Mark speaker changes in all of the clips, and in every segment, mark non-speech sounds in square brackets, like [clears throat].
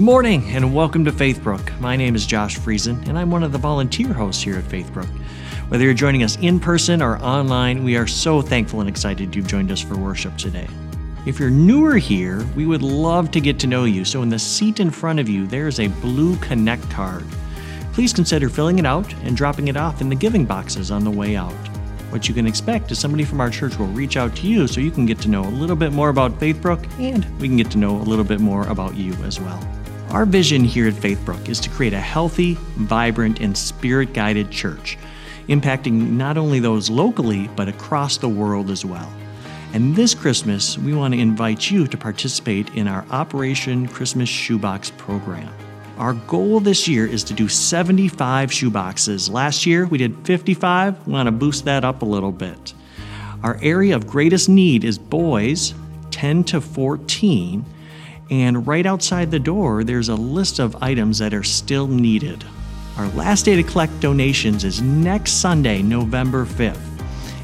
Speaker 1: Good morning and welcome to Faithbrook. My name is Josh Friesen and I'm one of the volunteer hosts here at Faithbrook. Whether you're joining us in person or online, we are so thankful and excited you've joined us for worship today. If you're newer here, we would love to get to know you. So, in the seat in front of you, there's a blue Connect card. Please consider filling it out and dropping it off in the giving boxes on the way out. What you can expect is somebody from our church will reach out to you so you can get to know a little bit more about Faithbrook and we can get to know a little bit more about you as well. Our vision here at Faithbrook is to create a healthy, vibrant, and spirit guided church, impacting not only those locally, but across the world as well. And this Christmas, we want to invite you to participate in our Operation Christmas Shoebox program. Our goal this year is to do 75 shoeboxes. Last year we did 55. We want to boost that up a little bit. Our area of greatest need is boys 10 to 14 and right outside the door, there's a list of items that are still needed. Our last day to collect donations is next Sunday, November 5th.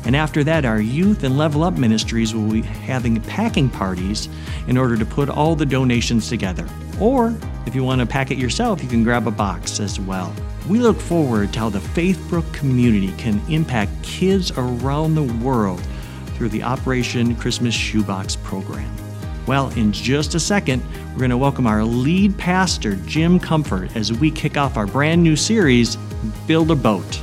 Speaker 1: And after that, our youth and level up ministries will be having packing parties in order to put all the donations together. Or if you want to pack it yourself, you can grab a box as well. We look forward to how the Faithbrook community can impact kids around the world through the Operation Christmas Shoebox program. Well, in just a second, we're going to welcome our lead pastor, Jim Comfort, as we kick off our brand new series, Build a Boat.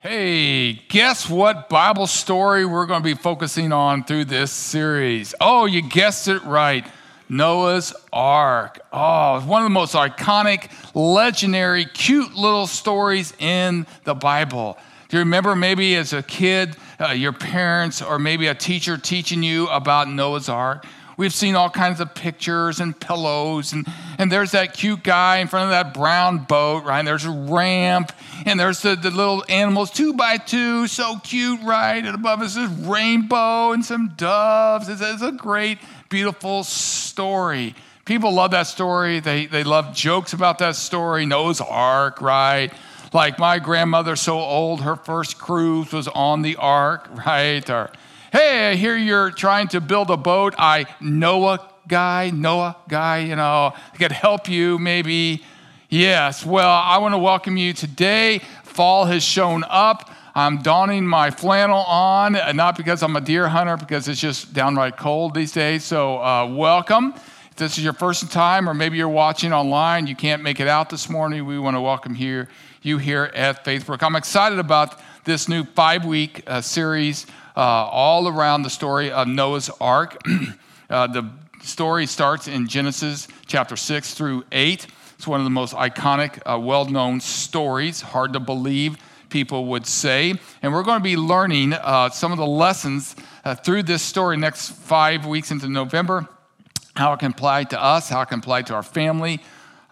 Speaker 2: Hey, guess what Bible story we're going to be focusing on through this series? Oh, you guessed it right. Noah's Ark. Oh, one of the most iconic, legendary, cute little stories in the Bible. Do you remember maybe as a kid, uh, your parents or maybe a teacher teaching you about Noah's Ark? We've seen all kinds of pictures and pillows, and, and there's that cute guy in front of that brown boat, right? And there's a ramp, and there's the, the little animals, two by two, so cute, right? And above us is rainbow and some doves. It's, it's a great, beautiful story. People love that story. They, they love jokes about that story. Noah's Ark, right? Like my grandmother, so old, her first cruise was on the ark, [laughs] right? Or, hey, I hear you're trying to build a boat. I Noah guy, Noah guy, you know, I could help you maybe. Yes, well, I want to welcome you today. Fall has shown up. I'm donning my flannel on, not because I'm a deer hunter, because it's just downright cold these days. So, uh, welcome. This is your first time, or maybe you're watching online, you can't make it out this morning, we want to welcome here you here at Faithbrook. I'm excited about this new five week uh, series uh, all around the story of Noah's Ark. [clears throat] uh, the story starts in Genesis chapter 6 through 8. It's one of the most iconic, uh, well known stories, hard to believe, people would say. And we're going to be learning uh, some of the lessons uh, through this story next five weeks into November, how it can apply to us, how it can apply to our family,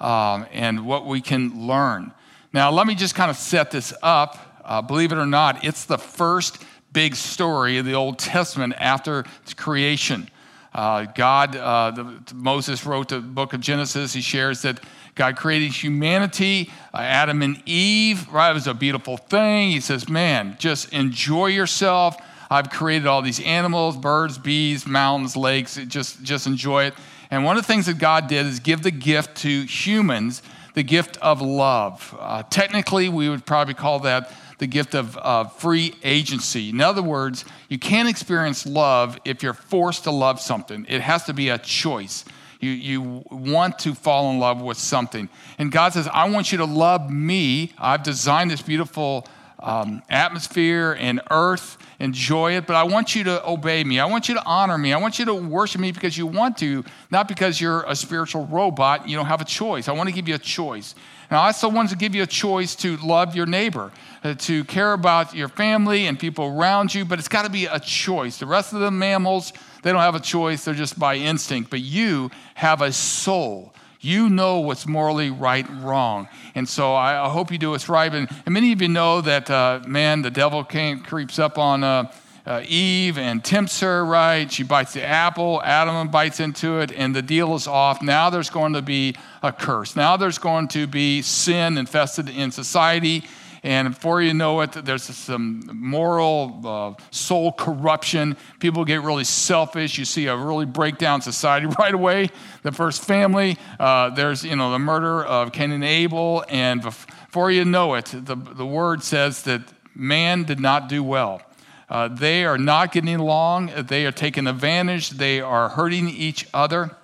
Speaker 2: um, and what we can learn. Now, let me just kind of set this up. Uh, believe it or not, it's the first big story of the Old Testament after creation. Uh, God, uh, the, Moses wrote the book of Genesis. He shares that God created humanity, uh, Adam and Eve, right? It was a beautiful thing. He says, man, just enjoy yourself. I've created all these animals, birds, bees, mountains, lakes. Just, just enjoy it. And one of the things that God did is give the gift to humans the gift of love. Uh, technically, we would probably call that the gift of uh, free agency. In other words, you can't experience love if you're forced to love something, it has to be a choice. You, you want to fall in love with something. And God says, I want you to love me. I've designed this beautiful um, atmosphere and earth, enjoy it, but I want you to obey me. I want you to honor me. I want you to worship me because you want to, not because you're a spiritual robot. You don't have a choice. I want to give you a choice. And I also want to give you a choice to love your neighbor, uh, to care about your family and people around you, but it's got to be a choice. The rest of the mammals, they don't have a choice, they're just by instinct, but you have a soul. You know what's morally right and wrong. And so I, I hope you do what's right. And, and, many of you know that, uh, man, the devil came, creeps up on uh, uh, Eve and tempts her, right? She bites the apple, Adam bites into it, and the deal is off. Now there's going to be a curse. Now there's going to be sin infested in society. And before you know it, there's some moral, uh, soul corruption. People get really selfish. You see a really breakdown society [laughs] right away. The first family, uh, there's you know the murder of Cain and Abel, and before you know it, the, the word says that man did not do well. Uh, they are not getting along. They are taking advantage. They are hurting each other.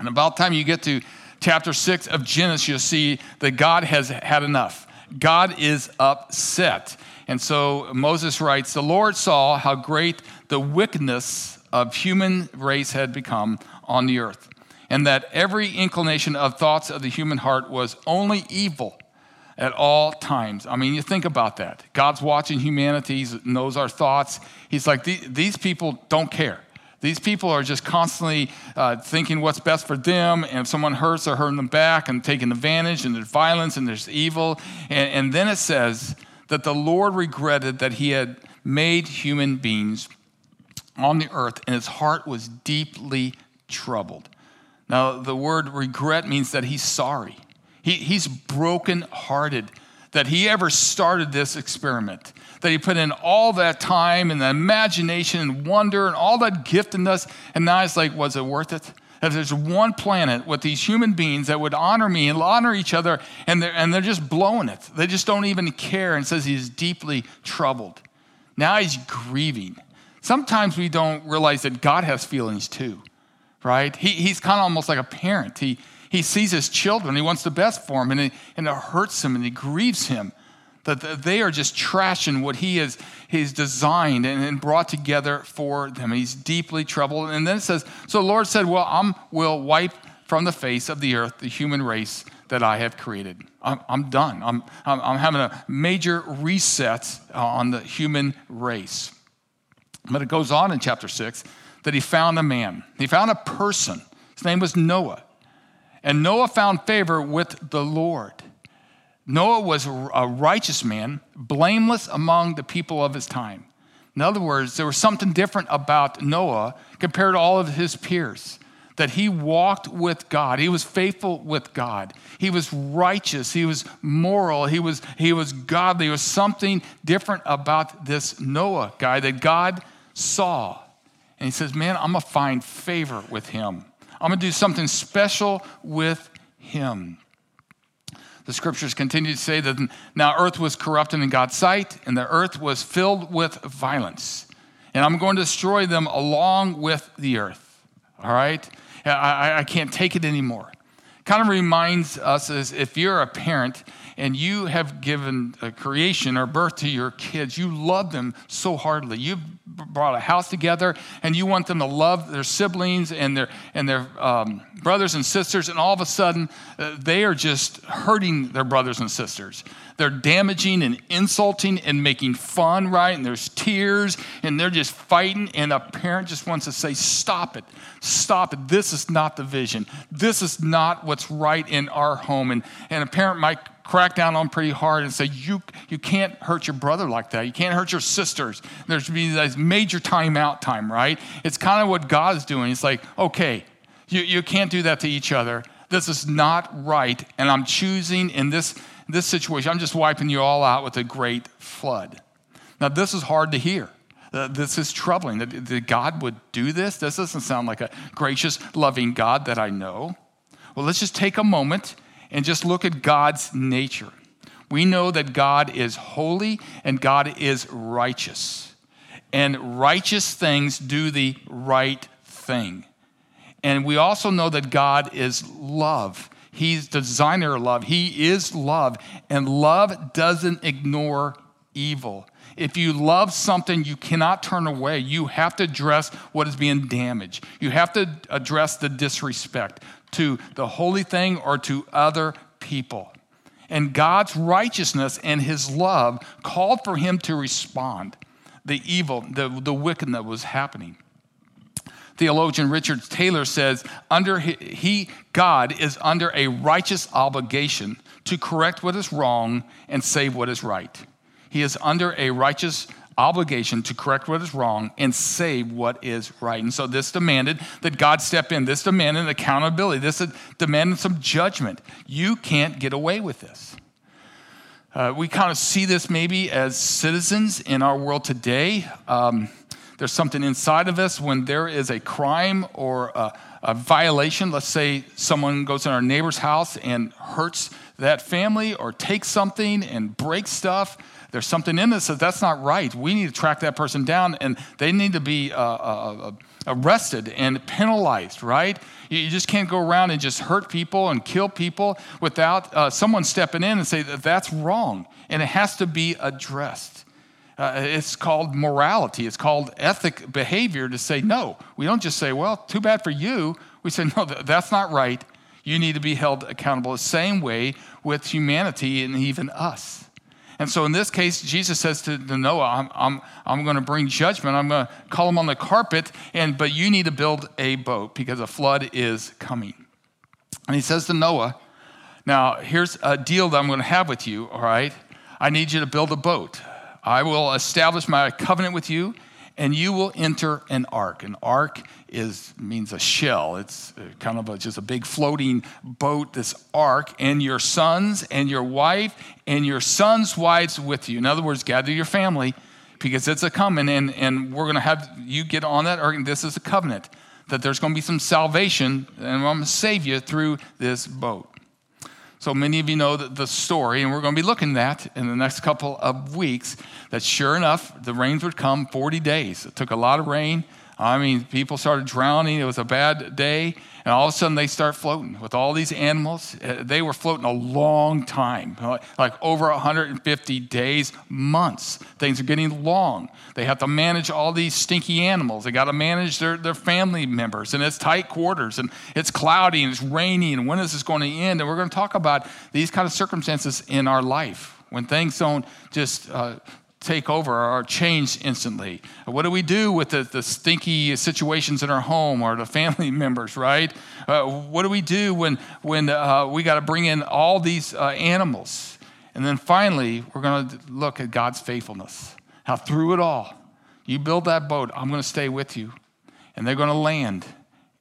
Speaker 2: And about time you get to chapter 6 of Genesis, you'll see that God has had enough. God is upset. And so Moses writes The Lord saw how great the wickedness of human race had become on the earth, and that every inclination of thoughts of the human heart was only evil at all times. I mean, you think about that. God's watching humanity, He knows our thoughts. He's like, these people don't care. These people are just constantly uh, thinking what's best for them, and if someone hurts, they're hurting them back and taking advantage, and there's violence and there's evil. And, and then it says that the Lord regretted that He had made human beings on the earth, and His heart was deeply troubled. Now, the word regret means that He's sorry. He, he's brokenhearted that he ever started this experiment, that he put in all that time and the imagination and wonder and all that giftedness, and now it's like, was it worth it? If there's one planet with these human beings that would honor me and honor each other, and they're, and they're just blowing it. They just don't even care, and says he's deeply troubled. Now he's grieving. Sometimes we don't realize that God has feelings too, right? He, he's kind of almost like a parent. He, he sees his children, he wants the best for them, and and it hurts him and it grieves him that they are just trashing what he has he's designed and, brought together for them. He's deeply troubled. And then it says, So the Lord said, Well, I will wipe from the face of the earth the human race that I have created. I'm, I'm done. I'm, I'm, I'm, having a major reset uh, on the human race. But it goes on in chapter 6 that he found a man, he found a person. His name was Noah. And Noah found favor with the Lord. Noah was a righteous man, blameless among the people of his time. In other words, there was something different about Noah compared to all of his peers. That he walked with God. He was faithful with God. He was righteous. He was moral. He was, he was godly. There was something different about this Noah guy that God saw. And he says, Man, I'm going to find favor with him. I'm going to do something special with him. The scriptures continue to say that now earth was corrupted in God's sight, and the earth was filled with violence. And I'm going to destroy them along with the earth. All right? I, I can't take it anymore. Kind of reminds us as if you're a parent and you have given creation or birth to your kids, you love them so hardly. You've brought a house together and you want them to love their siblings and their, and their um, brothers and sisters, and all of a sudden uh, they are just hurting their brothers and sisters. They're damaging and insulting and making fun, right? And there's tears and they're just fighting. And a parent just wants to say, Stop it. Stop it. This is not the vision. This is not what's right in our home. And, and a parent might crack down on pretty hard and say, you, you can't hurt your brother like that. You can't hurt your sisters. There should be this major timeout time, right? It's kind of what God is doing. It's like, okay, you, you can't do that to each other. This is not right. And I'm choosing in this, this situation, I'm just wiping you all out with a great flood. Now, this is hard to hear. Uh, this is troubling that, that God would do this. This doesn't sound like a gracious, loving God that I know. Well, let's just take a moment and just look at God's nature. We know that God is holy and God is righteous. And righteous things do the right thing. And we also know that God is love. He's designer of love. He is love. And love doesn't ignore evil. If you love something, you cannot turn away. You have to address what is being damaged. You have to address the disrespect to the holy thing or to other people. And God's righteousness and his love called for him to respond the evil, the, the wicked that was happening. Theologian Richard Taylor says, under he, God is under a righteous obligation to correct what is wrong and save what is right. He is under a righteous obligation to correct what is wrong and save what is right. And so this demanded that God step in. This demanded accountability. This demanded some judgment. You can't get away with this. Uh, we kind of see this maybe as citizens in our world today. Um, there's something inside of us when there is a crime or a, a violation. Let's say someone goes in our neighbor's house and hurts that family or takes something and breaks stuff. There's something in us that that's not right. We need to track that person down and they need to be uh, uh, uh arrested and penalized, right? You just can't go around and just hurt people and kill people without uh, someone stepping in and say that that's wrong and it has to be addressed. Uh, it's called morality. It's called ethic behavior to say, no, we don't just say, well, too bad for you. We say, no, that's not right. You need to be held accountable the same way with humanity and even us. And so in this case, Jesus says to, Noah, I'm, I'm, I'm going to bring judgment. I'm going to call him on the carpet, and, but you need to build a boat because a flood is coming. And he says to Noah, Now, here's a deal that I'm going to have with you, all right? I need you to build a boat. I will establish my covenant with you, and you will enter an ark. An ark is means a shell. It's uh, kind of a, just a big floating boat. This ark, and your sons and your wife and your sons' wives with you. In other words, gather your family because it's a coming, and and we're going to have you get on that ark. And this is a covenant that there's going to be some salvation, and I'm going to save you through this boat. So many of you know the story, and we're going to be looking at in the next couple of weeks that sure enough, the rains would come 40 days. It took a lot of rain. I mean, people started drowning. It was a bad day. And all of a sudden, they start floating with all these animals. Uh, they were floating a long time, like over 150 days, months. Things are getting long. They have to manage all these stinky animals. They got to manage their, their family members. And it's tight quarters. And it's cloudy and it's rainy. And when is this going to end? And we're going to talk about these kind of circumstances in our life when things don't just uh, take over or change instantly? What do we do with the, the stinky situations in our home or the family [laughs] members, right? Uh, what do we do when, when uh, we got to bring in all these uh, animals? And then finally, we're going to look at God's faithfulness. How through it all, you build that boat, I'm going to stay with you. And they're going to land,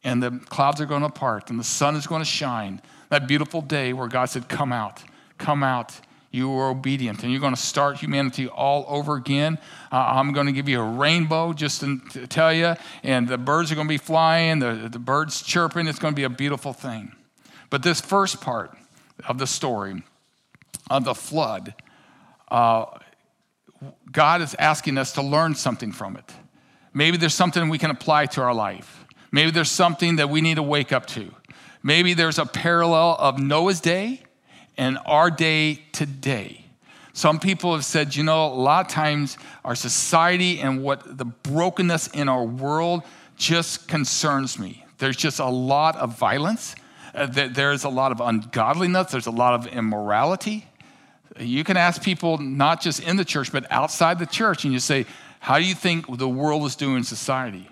Speaker 2: and the clouds are going to part, and the sun is going to shine. That beautiful day where God said, Come out, come out you were obedient and you're going to start humanity all over again. Uh, I'm going to give you a rainbow just to tell you, and the birds are going to be flying, the, the birds chirping. It's going to be a beautiful thing. But this first part of the story of the flood, uh, God is asking us to learn something from it. Maybe there's something we can apply to our life. Maybe there's something that we need to wake up to. Maybe there's a parallel of Noah's day and our day today. Some people have said, you know, a lot of times our society and what the brokenness in our world just concerns me. There's just a lot of violence. Uh, there's a lot of ungodliness. There's a lot of immorality. You can ask people not just in the church, but outside the church, and you say, How do you think the world is doing in society?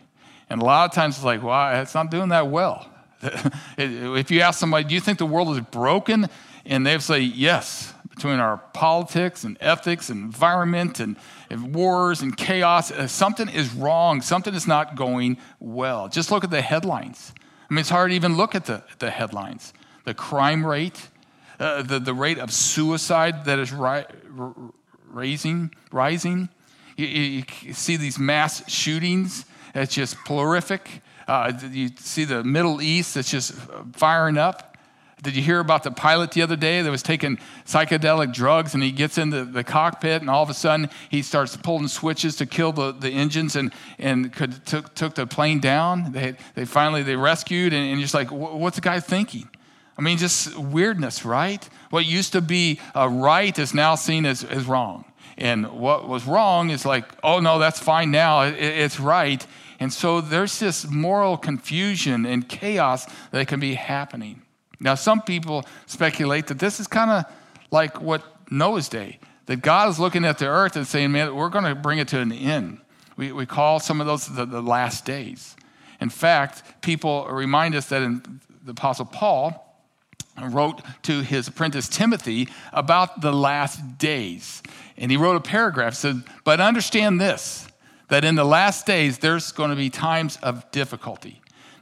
Speaker 2: And a lot of times it's like, Well, it's not doing that well. [laughs] if you ask somebody, Do you think the world is broken? And they'll say, yes, between our politics and ethics and environment and, and wars and chaos, uh, something is wrong. Something is not going well. Just look at the headlines. I mean, it's hard to even look at the, the headlines. The crime rate, uh, the, the rate of suicide that is ri- raising, rising. You, you, see these mass shootings. It's just prolific. Uh, you see the Middle East that's just firing up. Did you hear about the pilot the other day that was taking psychedelic drugs and he gets into the, cockpit and all of a sudden he starts pulling switches to kill the, the engines and, and could, took, took the plane down? They, they finally they rescued and, and you're just like, what's the guy thinking? I mean, just weirdness, right? What used to be a right is now seen as, as wrong. And what was wrong is like, oh no, that's fine now, it, it's right. And so there's this moral confusion and chaos that can be happening. Now, some people speculate that this is kind of like what Noah's day, that God is looking at the earth and saying, man, we're going to bring it to an end. We, we call some of those the, the last days. In fact, people remind us that in the Apostle Paul, wrote to his apprentice Timothy about the last days. And he wrote a paragraph said, But understand this, that in the last days there's going to be times of difficulty.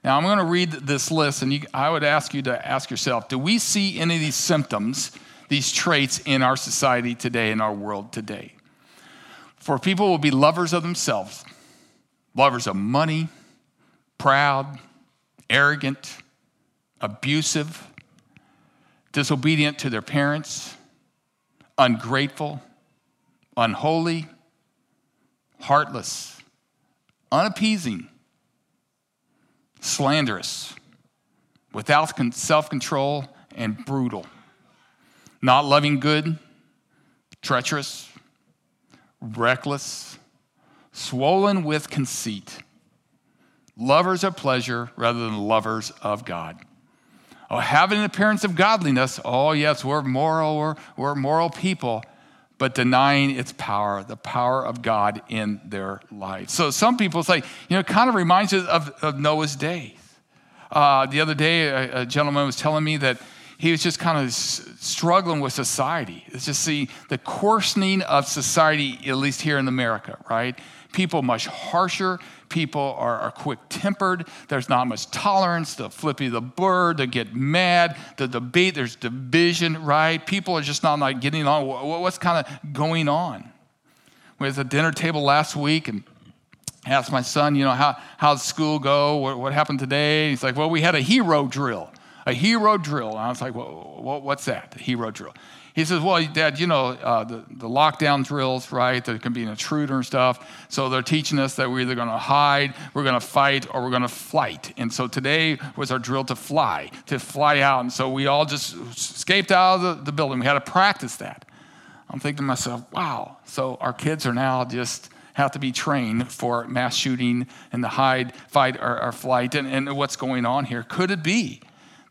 Speaker 2: Now, I'm going to read this list, and you, I would ask you to ask yourself do we see any of these symptoms these traits in our society today, in our world today. For people will be lovers of themselves, lovers of money, proud, arrogant, abusive, disobedient to their parents, ungrateful, unholy, heartless, unappeasing, slanderous, without self control, and brutal, not loving good, treacherous, reckless, swollen with conceit, lovers of pleasure rather than lovers of God. Oh, having an appearance of godliness, oh, yes, we're moral, we're, we're moral people, but denying its power, the power of God in their life. So some people say, you know, it kind of reminds us of, of Noah's days. Uh, the other day, a, a, gentleman was telling me that he was just kind of struggling with society. It's just see the coarsening of society, at least here in America, right? People much harsher. People are, are quick tempered. There's not much tolerance. The flippy the bird, they get mad. The debate, there's division, right? People are just not like getting on. What's kind of going on? We was at dinner table last week and asked my son, you know, how, how'd school go? What, what happened today? He's like, well, we had a hero drill. A hero drill. And I was like, well, what's that? A hero drill. He says, Well, Dad, you know, uh, the, the lockdown drills, right? There can be an intruder and stuff. So they're teaching us that we're either going to hide, we're going to fight, or we're going to flight. And so today was our drill to fly, to fly out. And so we all just escaped out of the, the building. We had to practice that. I'm thinking to myself, wow. So our kids are now just have to be trained for mass shooting and the hide, fight, or, or flight, and, and what's going on here. Could it be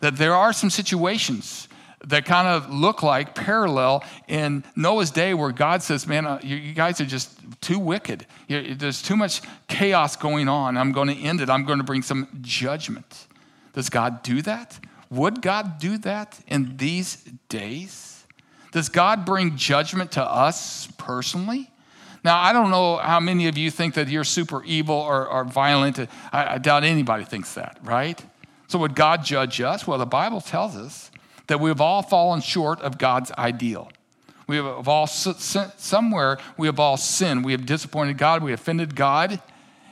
Speaker 2: that there are some situations that kind of look like parallel in Noah's day where God says, Man, uh, you, guys are just too wicked. There's too much chaos going on. I'm going to end it. I'm going to bring some judgment. Does God do that? Would God do that in these days? Does God bring judgment to us personally? Now, I don't know how many of you think that you're super evil or, or violent. I, I doubt anybody thinks that, right? So, would God judge us? Well, the Bible tells us that we have all fallen short of God's ideal. We have all, somewhere, we have all sinned. We have disappointed God. We offended God.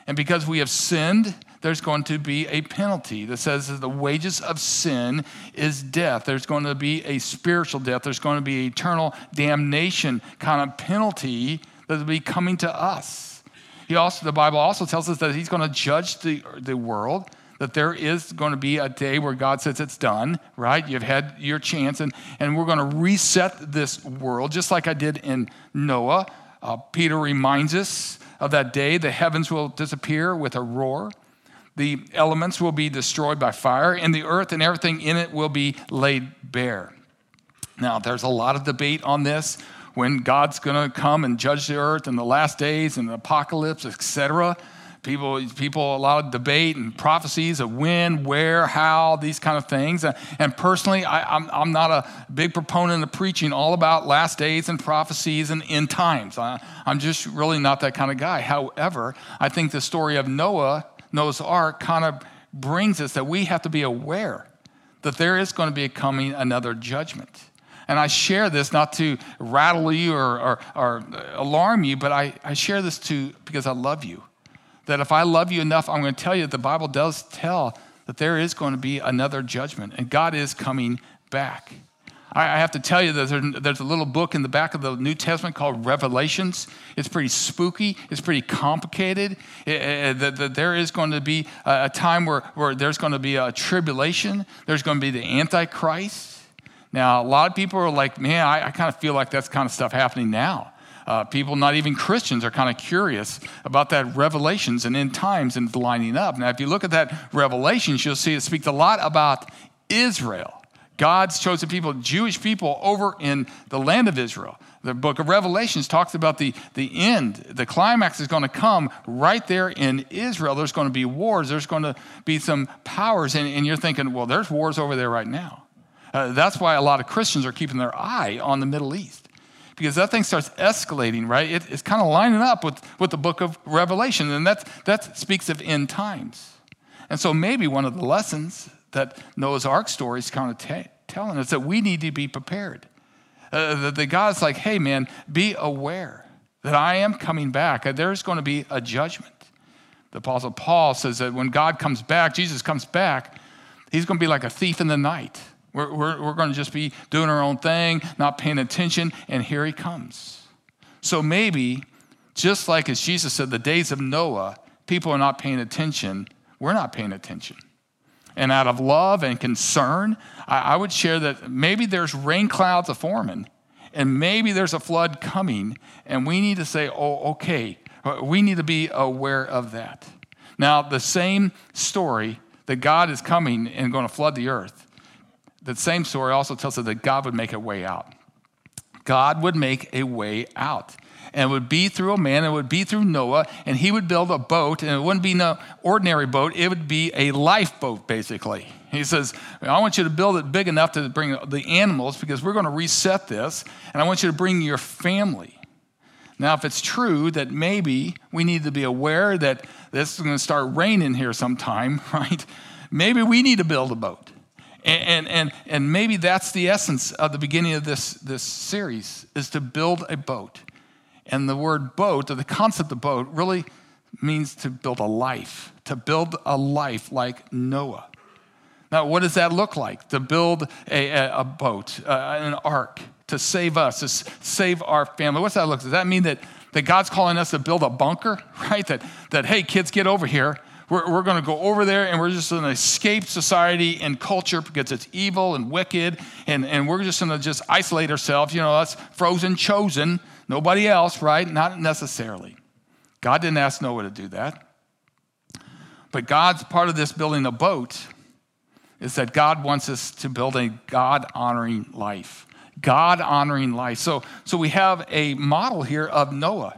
Speaker 2: And because we have sinned, there's going to be a penalty that says that the wages of sin is death. There's going to be a spiritual death. There's going to be eternal damnation kind of penalty that will be coming to us. He also, the Bible also tells us that he's going to judge the, the world that there is going to be a day where God says it's done, right? You've had your chance, and, and we're going to reset this world, just like I did in Noah. Uh, Peter reminds us of that day. The heavens will disappear with a roar, the elements will be destroyed by fire, and the earth and everything in it will be laid bare. Now, there's a lot of debate on this when God's going to come and judge the earth in the last days and the apocalypse, etc. People, people, a lot of debate and prophecies of when, where, how, these kind of things. And personally, I, am I'm, I'm not a big proponent of preaching all about last days and prophecies and end times. I, I'm just really not that kind of guy. However, I think the story of Noah, Noah's Ark, kind of brings us that we have to be aware that there is going to be coming another judgment. And I share this not to rattle you or, or, or alarm you, but I, I share this to because I love you that if I love you enough, I'm going to tell you that the Bible does tell that there is going to be another judgment and God is coming back. I have to tell you that there's a little book in the back of the New Testament called Revelations. It's pretty spooky, it's pretty complicated. That there is going to be a time where, where there's going to be a tribulation, there's going to be the Antichrist. Now, a lot of people are like, man, I, I kind of feel like that's kind of stuff happening now uh, people, not even Christians, are kind of curious about that revelations and end times and lining up. Now, if you look at that revelations, you'll see it speaks a lot about Israel, God's chosen people, Jewish people over in the land of Israel. The book of Revelations talks about the, the end. The climax is going to come right there in Israel. There's going to be wars, there's going to be some powers, and, and you're thinking, well, there's wars over there right now. Uh, that's why a lot of Christians are keeping their eye on the Middle East because that thing starts escalating, right? It, it's kind of lining up with, with the book of Revelation, and that, that speaks of end times. And so maybe one of the lessons that Noah's Ark story is kind of t- telling us that we need to be prepared. Uh, that, that God's like, hey, man, be aware that I am coming back. There's going to be a judgment. The Apostle Paul says that when God comes back, Jesus comes back, he's going to be like a thief in the night. We're, we're, we're going to just be doing our own thing, not paying attention, and here he comes. So maybe, just like as Jesus said, the days of Noah, people are not paying attention, we're not paying attention. And out of love and concern, I, I would share that maybe there's rain clouds a forming, and maybe there's a flood coming, and we need to say, oh, okay, we need to be aware of that. Now, the same story that God is coming and going to flood the earth, that same story also tells us that God would make a way out. God would make a way out. And it would be through a man, it would be through Noah, and he would build a boat, and it wouldn't be no ordinary boat, it would be a lifeboat, basically. He says, I want you to build it big enough to bring the animals because we're going to reset this, and I want you to bring your family. Now, if it's true that maybe we need to be aware that this is going to start raining here sometime, [laughs] right? Maybe we need to build a boat. And, and, and maybe that's the essence of the beginning of this, this series is to build a boat. And the word boat, or the concept of boat, really means to build a life, to build a life like Noah. Now, what does that look like? To build a, a, a boat, uh, an ark, to save us, to save our family. What's that look? Does that mean that, that God's calling us to build a bunker, [laughs] right? That, that hey, kids, get over here. We're, we're going to go over there and we're just going to escape society and culture because it's evil and wicked. And, and we're just going to just isolate ourselves. You know, us frozen, chosen, nobody else, right? Not necessarily. God didn't ask Noah to do that. But God's part of this building a boat is that God wants us to build a God honoring life. God honoring life. So, so we have a model here of Noah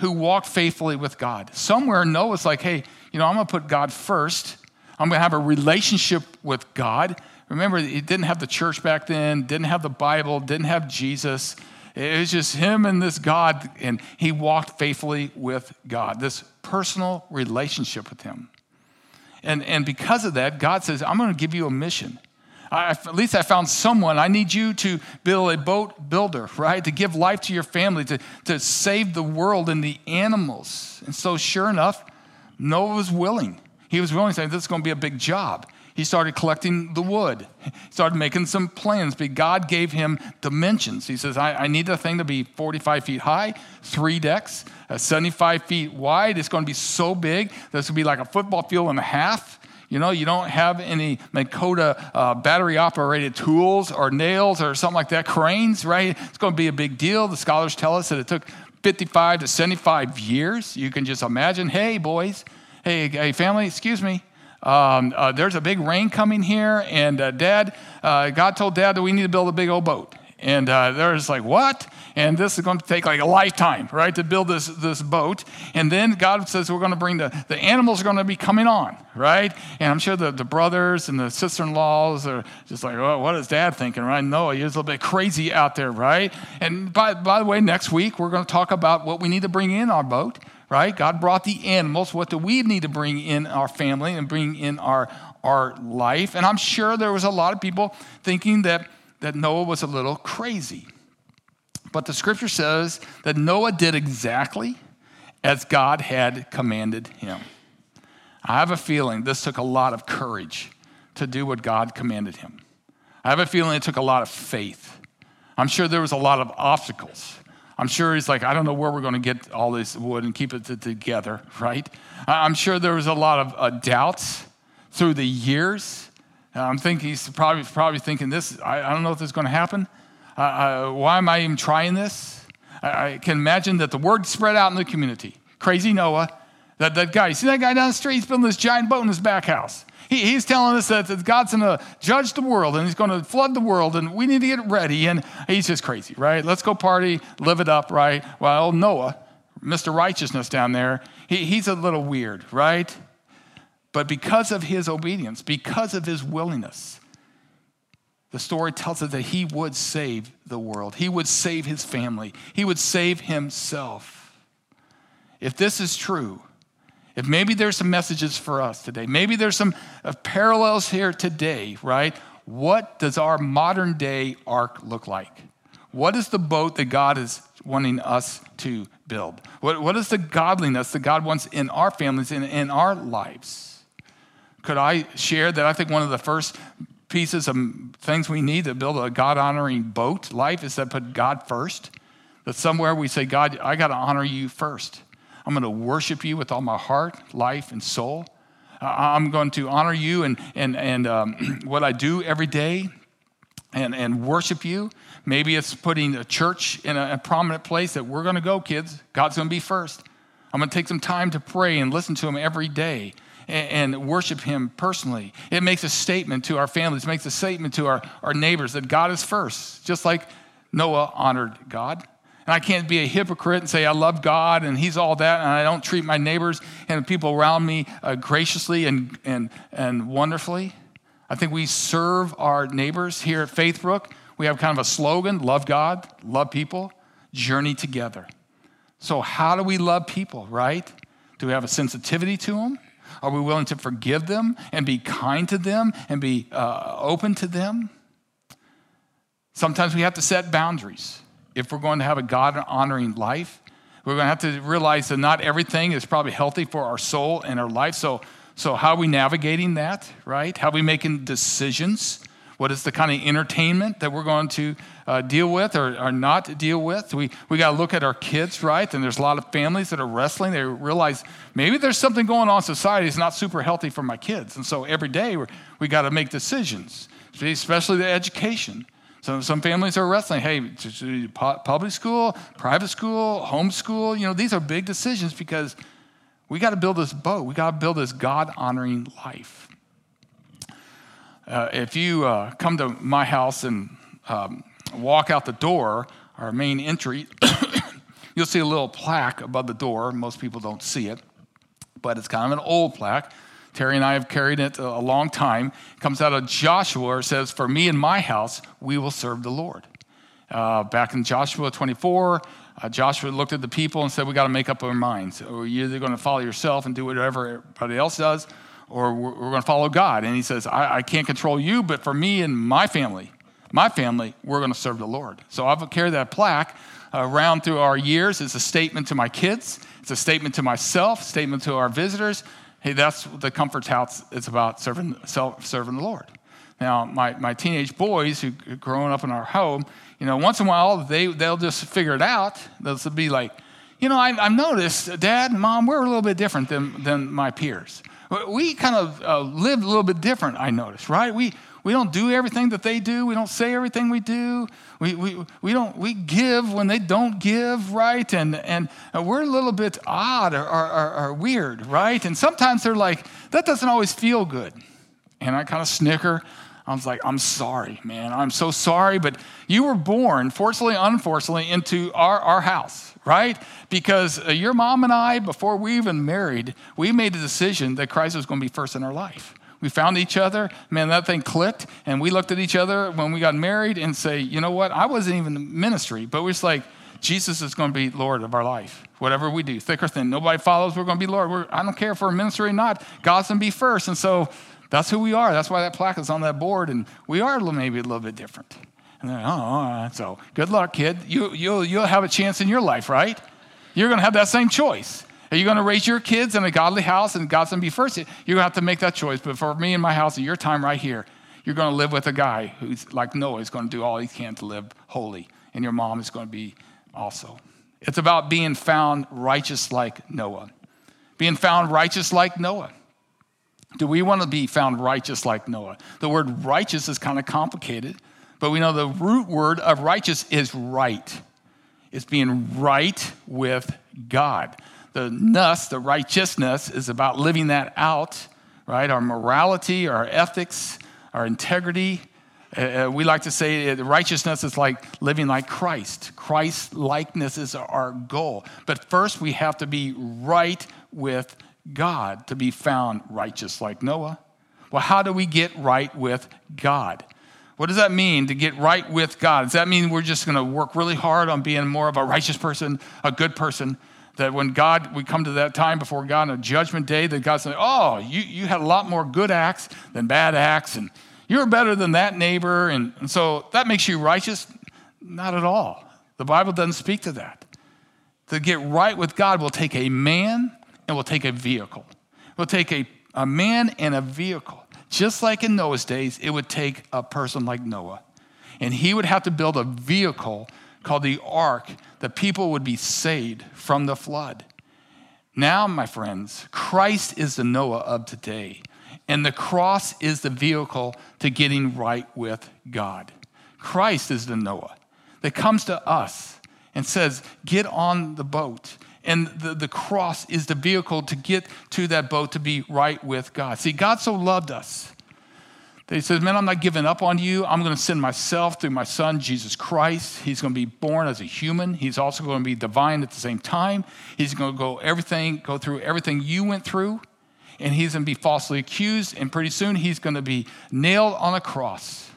Speaker 2: who walked faithfully with God. Somewhere Noah's like, hey, you know, I'm going to put God first. I'm going to have a relationship with God. Remember, he didn't have the church back then, didn't have the Bible, didn't have Jesus. It was just him and this God, and he walked faithfully with God, this personal relationship with him. And, and because of that, God says, I'm going to give you a mission. I, at least I found someone. I need you to build a boat builder, [laughs] right? To give life to your family, to, to save the world and the animals. And so, sure enough, Noah was willing. He was willing to say, This is going to be a big job. He started collecting the wood. He [laughs] started making some plans, but God gave him dimensions. He says, I, I need the thing to be 45 feet high, three decks, uh, 75 feet wide. It's going to be so big going to be like a football field and a half. You know, you don't have any Makita uh, battery operated tools or nails or something like that, cranes, right? It's going to be a big deal. The scholars tell us that it took 55 to 75 years. You can just imagine, hey, boys, hey, hey family, excuse me. Um, uh, there's a big rain coming here, and uh, Dad, uh, God told Dad that we need to build a big old boat. And uh, they're just like, what? And this is going to take like a lifetime, right, to build this, this boat. And then God says we're going to bring the, the animals are going to be coming on, right? And I'm sure the, the brothers and the sister in laws are just like, oh, what is dad thinking, right? No, he's a little bit crazy out there, right? And by, by the way, next week we're going to talk about what we need to bring in our boat, right? God brought the animals. What do we need to bring in our family and bring in our, our life? And I'm sure there was a lot of people thinking that that Noah was a little crazy. But the scripture says that Noah did exactly as God had commanded him. I have a feeling this took a lot of courage to do what God commanded him. I have a feeling it took a lot of faith. I'm sure there was a lot of obstacles. I'm sure he's like, I don't know where we're going to get all this wood and keep it together, [laughs] right? I'm sure there was a lot of uh, doubts through the years. I'm thinking he's probably, probably thinking this, I, I don't know if this is going to happen. Uh, uh, why am I even trying this? I, I, can imagine that the word spread out in the community. Crazy Noah, that, that guy, you see that guy down the street? He's building this giant boat in his back house. He, he's telling us that, that God's going to judge the world and he's going to flood the world and we need to get ready. And he's just crazy, right? Let's go party, live it up, right? Well, Noah, Mr. Righteousness down there, he, he's a little weird, right? But because of his obedience, because of his willingness, the story tells us that he would save the world. He would save his family. He would save himself. If this is true, if maybe there's some messages for us today, maybe there's some uh, parallels here today, right? What does our modern day ark look like? What is the boat that God is wanting us to build? What, what is the godliness that God wants in our families and in our lives? Could I share that I think one of the first pieces of things we need to build a God honoring boat life is to put God first? That somewhere we say, God, I got to honor you first. I'm going to worship you with all my heart, life, and soul. I'm going to honor you and, and, and um, [clears throat] what I do every day and, and worship you. Maybe it's putting a church in a, a prominent place that we're going to go, kids. God's going to be first. I'm going to take some time to pray and listen to Him every day and, worship Him personally. It makes a statement to our families, it makes a statement to our, our neighbors that God is first, just like Noah honored God. And I can't be a hypocrite and say I love God and He's all that, and I don't treat my neighbors and people around me uh, graciously and, and, and wonderfully. I think we serve our neighbors here at Faithbrook. We have kind of a slogan love God, love people, journey together. So, how do we love people, right? Do we have a sensitivity to them? Are we willing to forgive them and be kind to them and be uh, open to them? Sometimes we have to set boundaries if we're going to have a God honoring life. We're going to have to realize that not everything is probably healthy for our soul and our life. So, so how are we navigating that, right? How are we making decisions? What is the kind of entertainment that we're going to uh, deal with or, or not deal with? We, we got to look at our kids, right? And there's a lot of families that are wrestling. They realize maybe there's something going on in society that's not super healthy for my kids. And so every day we got to make decisions, especially the education. So some families are wrestling. Hey, public school, private school, homeschool. You know, these are big decisions because we got to build this boat. We got to build this God honoring life. Uh, if you uh, come to my house and um, walk out the door, our main entry, [coughs] you'll see a little plaque above the door. Most people don't see it, but it's kind of an old plaque. Terry and I have carried it a long time. It comes out of Joshua. It says, For me and my house, we will serve the Lord. Uh, back in Joshua 24, uh, Joshua looked at the people and said, We got to make up our minds. Or you're either going to follow yourself and do whatever everybody else does, or we're, we're going to follow God. And he says, I, I, can't control you, but for me and my family, my family, we're going to serve the Lord. So I've carried that plaque around through our years. It's a statement to my kids, it's a statement to myself, statement to our visitors. Hey, that's the Comforts House It's about serving, serving the Lord. Now, my, my teenage boys who growing up in our home, you know, once in a while they, they'll just figure it out. They'll be like, you know, I, have noticed, Dad and Mom, we're a little bit different than, than my peers. We kind of uh, live a little bit different, I notice, right? We, we don't do everything that they do. We don't say everything we do. We, we, we, don't, we give when they don't give, right? And, and we're a little bit odd or, or, or, or weird, right? And sometimes they're like, that doesn't always feel good. And I kind of snicker. I was like, I'm sorry, man. I'm so sorry, but you were born, fortunately, unfortunately, into our, our house, right? Because uh, your mom and I, before we even married, we made a decision that Christ was going to be first in our life. We found each other, man, that thing clicked, and we looked at each other when we got married and say, you know what? I wasn't even in ministry, but we're just like, Jesus is going to be Lord of our life. Whatever we do, thick or thin, nobody follows, we're going to be Lord. We're, I don't care if we're ministry or not, God's going to be first. And so that's who we are. That's why that plaque is on that board. And we are maybe a little bit different. And then, oh, so good luck, kid. You, you'll, you'll have a chance in your life, right? You're going to have that same choice. Are you going to raise your kids in a godly house and God's going to be first? You're going to have to make that choice. But for me and my house, at your time right here, you're going to live with a guy who's like Noah, is going to do all he can to live holy. And your mom is going to be also. It's about being found righteous like Noah. Being found righteous like Noah. Do we want to be found righteous like Noah? The word righteous is kind of complicated, but we know the root word of righteous is right. It's being right with God. The ness, the righteousness, is about living that out, right? Our morality, our ethics, our integrity. Uh, uh we like to say righteousness is like living like Christ. Christ likeness is our goal. But first, we have to be right with God to be found righteous like Noah. Well, how do we get right with God? What does that mean to get right with God? Does that mean we're just going to work really hard on being more of a righteous person, a good person? That when God, we come to that time before God on a judgment day, that God's saying, Oh, you, you had a lot more good acts than bad acts, and you're better than that neighbor. And, and so that makes you righteous. Not at all. The Bible doesn't speak to that. To get right with God will take a man and we'll take a vehicle. We'll take a, a man and a vehicle. Just like in Noah's days, it would take a person like Noah. And he would have to build a vehicle called the ark that people would be saved from the flood. Now, my friends, Christ is the Noah of today, and the cross is the vehicle to getting right with God. Christ is the Noah that comes to us and says, Get on the boat. And the, the cross is the vehicle to get to that boat to be right with God. See, God so loved us that He says, Man, I'm not giving up on you. I'm going to send myself through my Son, Jesus Christ. He's going to be born as a human. He's also going to be divine at the same time. He's going to go everything, go through everything you went through and he's going to be falsely accused, and pretty soon he's going to be nailed on a cross.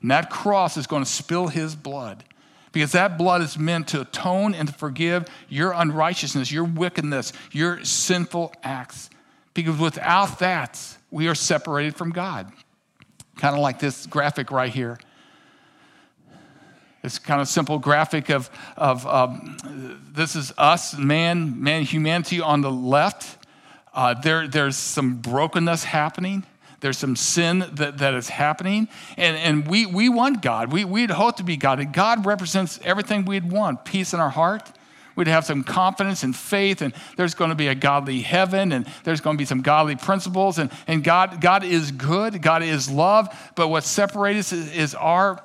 Speaker 2: And that cross is going to spill his blood because that blood is meant to atone and to forgive your unrighteousness, your wickedness, your sinful acts. Because without that, we are separated from God. Kind of like this graphic right here. It's kind of simple graphic of, of um, this is us, man, man, humanity on the left, uh, there, there's some brokenness happening. There's some sin that, that is happening. And, and we, we want God. We, we'd hope to be God. God represents everything we'd want peace in our heart, We'd have some confidence and faith, and there's going to be a godly heaven, and there's going to be some godly principles. And, and God, God is good, God is love, but what separates us is, is our,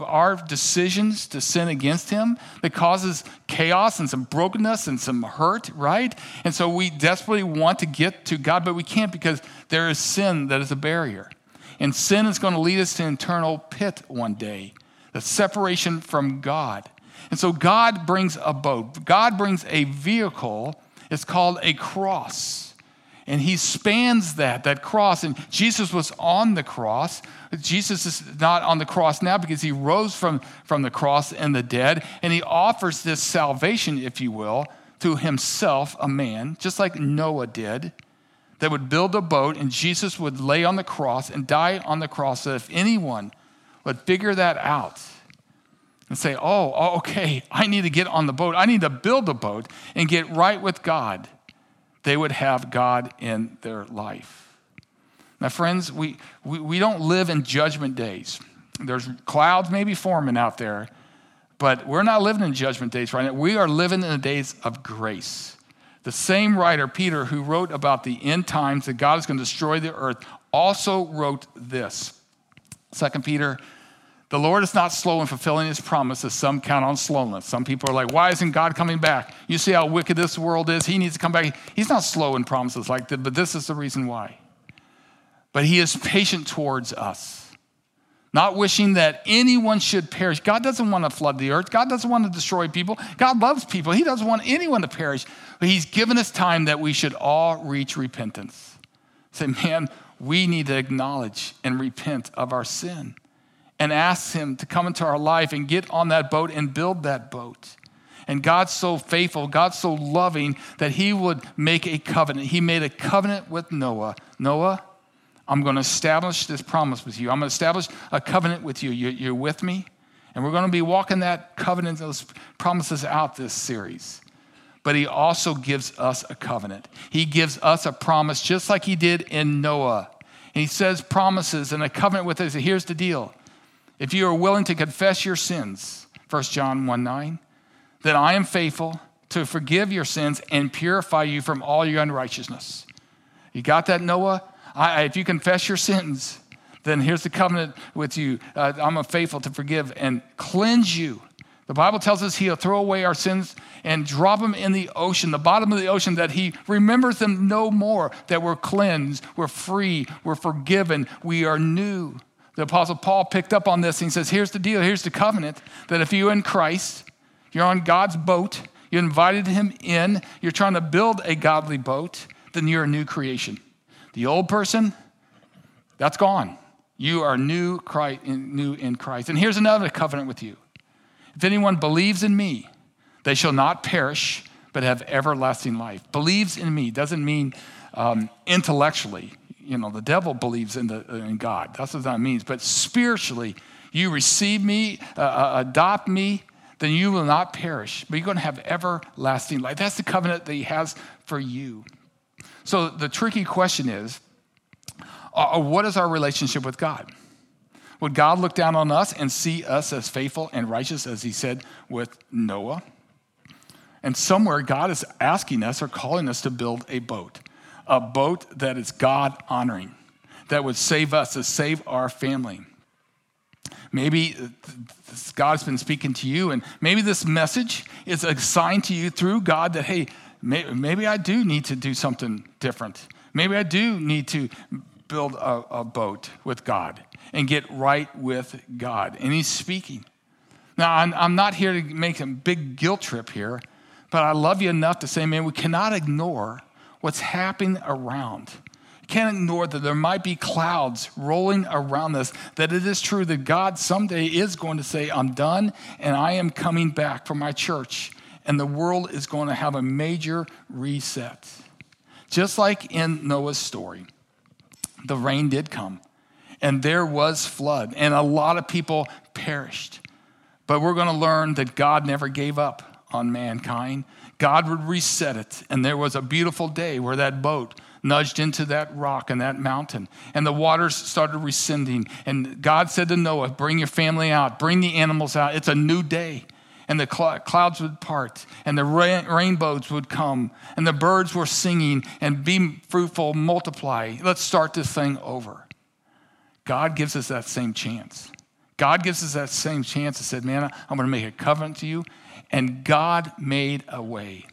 Speaker 2: our decisions to sin against Him that causes chaos and some brokenness and some hurt, right? And so we desperately want to get to God, but we can't because there is sin that is a barrier. And sin is going to lead us to eternal pit one day, the separation from God. And so God brings a boat, God brings a vehicle. It's called a cross. And he spans that, that cross. And Jesus was on the cross. Jesus is not on the cross now because he rose from, from the cross and the dead. And he offers this salvation, if you will, to himself, a man, just like Noah did, that would build a boat and Jesus would lay on the cross and die on the cross. So if anyone would figure that out, and say, oh, oh, okay, I need to get on the boat. I need to build a boat and get right with God. They would have God in their life. Now, friends, we, we, we don't live in judgment days. There's clouds maybe forming out there, but we're not living in judgment days right now. We are living in the days of grace. The same writer, Peter, who wrote about the end times that God is going to destroy the earth, also wrote this. 2 Peter the Lord is not slow in fulfilling his promises. Some count on slowness. Some people are like, why isn't God coming back? You see how wicked this world is? He needs to come back. He's not slow in promises like that, but this is the reason why. But he is patient towards us, not wishing that anyone should perish. God doesn't want to flood the earth. God doesn't want to destroy people. God loves people. He doesn't want anyone to perish. But he's given us time that we should all reach repentance. Say, man, we need to acknowledge and repent of our sin and ask Him to come into our life and get on that boat and build that boat. And God's so faithful, God's so loving that He would make a covenant. He made a covenant with Noah. Noah, I'm going to establish this promise with you. I'm going to establish a covenant with you. You're with me? And we're going to be walking that covenant, those promises out this series. But he also gives us a covenant. He gives us a promise, just like he did in Noah. And he says promises and a covenant with us. Here's the deal if you are willing to confess your sins, 1 John 1 9, then I am faithful to forgive your sins and purify you from all your unrighteousness. You got that, Noah? I, if you confess your sins, then here's the covenant with you. Uh, I'm faithful to forgive and cleanse you. The Bible tells us he'll throw away our sins and drop them in the ocean, the bottom of the ocean, that he remembers them no more, that we're cleansed, we're free, we're forgiven, we are new. The Apostle Paul picked up on this and he says, Here's the deal, here's the covenant that if you're in Christ, you're on God's boat, you invited him in, you're trying to build a godly boat, then you're a new creation. The old person, that's gone. You are new, Christ, new in Christ. And here's another covenant with you. If anyone believes in me, they shall not perish, but have everlasting life. Believes in me doesn't mean um, intellectually. You know, the devil believes in, the, in God. That's what that means. But spiritually, you receive me, uh, uh, adopt me, then you will not perish, but you're going to have everlasting life. That's the covenant that he has for you. So the tricky question is uh, uh, what is our relationship with God? Would God look down on us and see us as faithful and righteous as he said with Noah? And somewhere God is asking us or calling us to build a boat, a boat that is God honoring, that would save us, to save our family. Maybe God's been speaking to you, and maybe this message is a sign to you through God that, hey, maybe I do need to do something different. Maybe I do need to build a, a boat with God and get right with God. And He's speaking. Now, I'm, I'm not here to make a big guilt trip here, but I love you enough to say, man, we cannot ignore what's happening around can't ignore that there might be clouds rolling around us, that it is true that God someday is going to say, I'm done and I am coming back for my church. And the world is going to have a major reset. Just like in Noah's story, the rain did come and there was flood, and a lot of people perished. But we're going to learn that God never gave up on mankind. God would reset it, and there was a beautiful day where that boat nudged into that rock and that mountain. And the waters started rescinding. And God said to Noah, Bring your family out, bring the animals out. It's a new day. And the cl- clouds would part, and the ra- rainbows would come, and the birds were singing, and be fruitful, multiply. Let's start this thing over. God gives us that same chance. God gives us that same chance and said, Man, I'm going to make a covenant to you. And God made a way.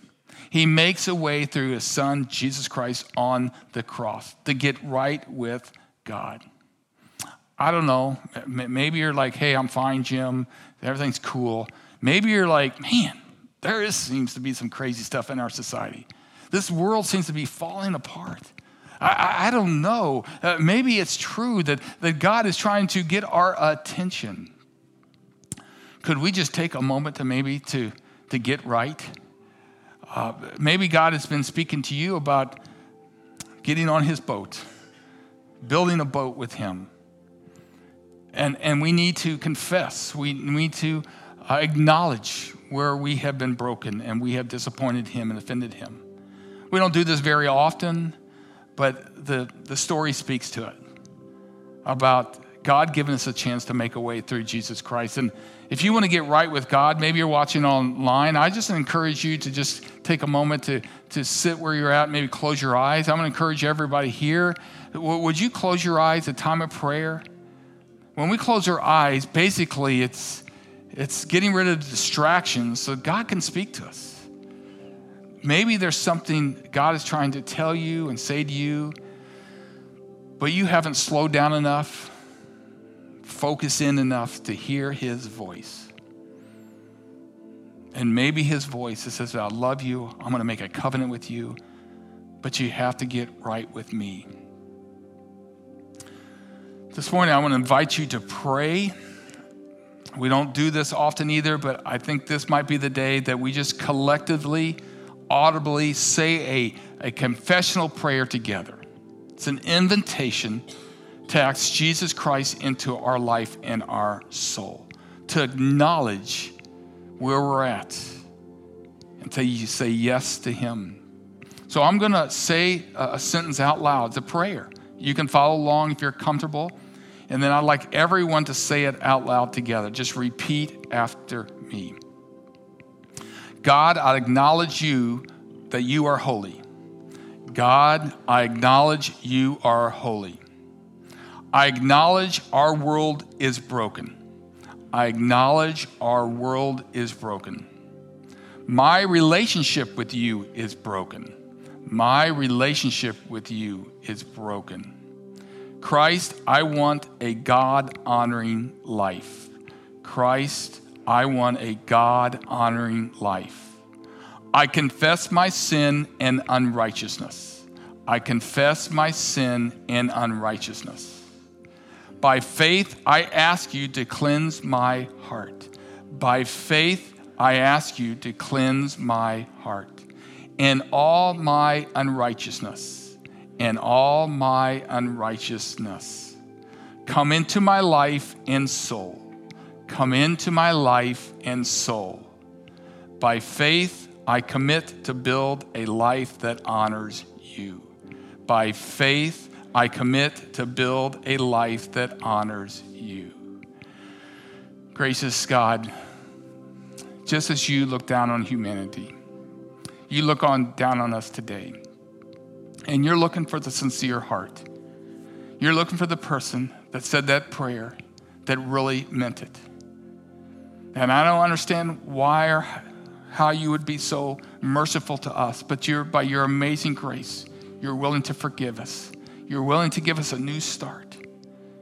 Speaker 2: He makes a way through his son, Jesus Christ, on the cross to get right with God. I don't know. Maybe you're like, hey, I'm fine, Jim. Everything's cool. Maybe you're like, man, there is, seems to be some crazy stuff in our society. This world seems to be falling apart. I, I don't know. Uh, maybe it's true that, that God is trying to get our attention. Could we just take a moment to maybe to, to get right? Uh, maybe God has been speaking to you about getting on his boat, building a boat with him. And, and we need to confess, we need to acknowledge where we have been broken and we have disappointed him and offended him. We don't do this very often, but the, the story speaks to it about God giving us a chance to make a way through Jesus Christ. And if you want to get right with God, maybe you're watching online, I just encourage you to just take a moment to, to sit where you're at, maybe close your eyes. I'm going to encourage everybody here. Would you close your eyes at time of prayer? When we close our eyes, basically it's, it's getting rid of distractions so God can speak to us. Maybe there's something God is trying to tell you and say to you, but you haven't slowed down enough focus in enough to hear his voice. And maybe his voice that says, I love you, I'm going to make a covenant with you, but you have to get right with me. This morning, I want to invite you to pray. We don't do this often either, but I think this might be the day that we just collectively, audibly say a, a confessional prayer together. It's an invitation ask Jesus Christ into our life and our soul, to acknowledge where we're at until you say yes to Him. So I'm going to say a sentence out loud. It's a prayer. You can follow along if you're comfortable. And then I'd like everyone to say it out loud together. Just repeat after me. God, I acknowledge you that you are holy. God, I acknowledge you are holy. I acknowledge our world is broken. I acknowledge our world is broken. My relationship with you is broken. My relationship with you is broken. Christ, I want a God honoring life. Christ, I want a God honoring life. I confess my sin and unrighteousness. I confess my sin and unrighteousness. By faith, I ask you to cleanse my heart. By faith, I ask you to cleanse my heart and all my unrighteousness and all my unrighteousness. Come into my life and soul. Come into my life and soul. By faith, I commit to build a life that honors you. By faith, I commit to build a life that honors you. Gracious God, just as you look down on humanity, you look on down on us today. And you're looking for the sincere heart. You're looking for the person that said that prayer that really meant it. And I don't understand why or how you would be so merciful to us, but you're, by your amazing grace, you're willing to forgive us. You're willing to give us a new start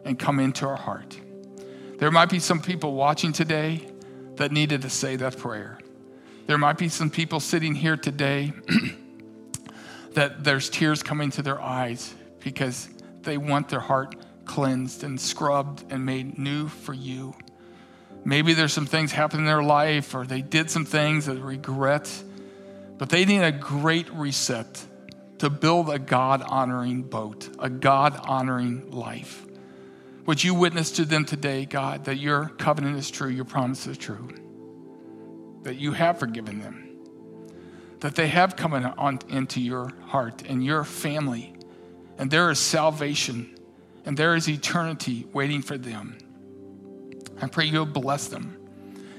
Speaker 2: and come into our heart. There might be some people watching today that needed to say that prayer. There might be some people sitting here today [clears throat] that there's tears coming to their eyes because they want their heart cleansed and scrubbed and made new for you. Maybe there's some things happening in their life or they did some things that regret, but they need a great reset to build a God honoring boat, a God honoring life. Would you witness to them today, God, that your covenant is true, your promise is true, that you have forgiven them, that they have come on, into your heart and your family, and there is salvation and there is eternity waiting for them. I pray you'll bless them.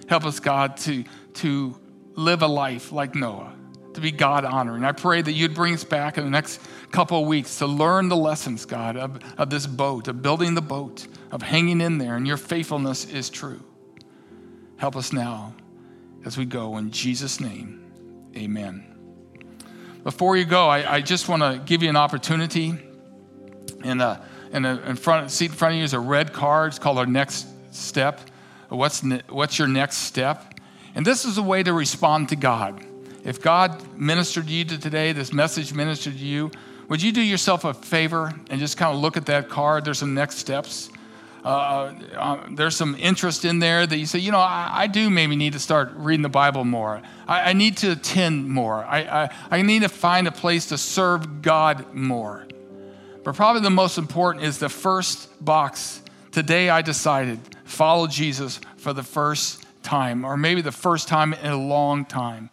Speaker 2: Help us, God, to, to live a life like Noah to be God honoring. I pray that you'd bring us back in the next couple of weeks to learn the lessons, God, of, of this boat, of building the boat, of hanging in there, and your faithfulness is true. Help us now as we go. In Jesus' name, amen. Before you go, I, I just want to give you an opportunity. In, a, in, a, in front, seat in front of you is a red card. It's called our next step. What's, ne- what's your next step? And this is a way to respond to God. If God ministered to you today, this message ministered to you, would you do yourself a favor and just kind of look at that card? There's some next steps. Uh, uh, there's some interest in there that you say, you know, I, I do maybe need to start reading the Bible more. I, I need to attend more. I, I, I need to find a place to serve God more. But probably the most important is the first box. Today I decided follow Jesus for the first time, or maybe the first time in a long time.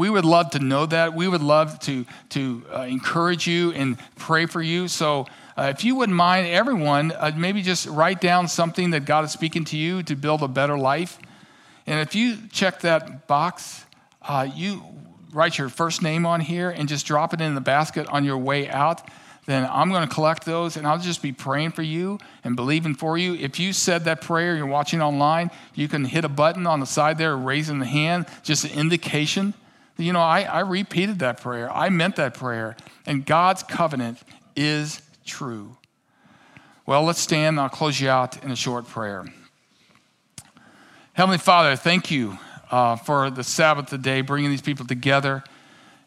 Speaker 2: We would love to know that. We would love to, to uh, encourage you and pray for you. So, uh, if you wouldn't mind, everyone, uh, maybe just write down something that God is speaking to you to build a better life. And if you check that box, uh, you write your first name on here and just drop it in the basket on your way out then I'm going to collect those and I'll just be praying for you and believing for you. If you said that prayer, you're watching online, you can hit a button on the side there, raising the hand, just an indication you know, I, I repeated that prayer. I meant that prayer. And God's covenant is true. Well, let's stand. I'll close you out in a short prayer. Heavenly Father, thank you uh, for the Sabbath today, bringing these people together.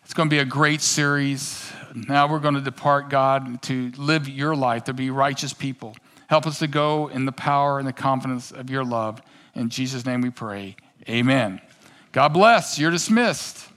Speaker 2: It's going to be a great series. Now we're going to depart, God, to live your life, to be righteous people. Help us to go in the power and the confidence of your love. In Jesus' name we pray. Amen. God bless. You're dismissed.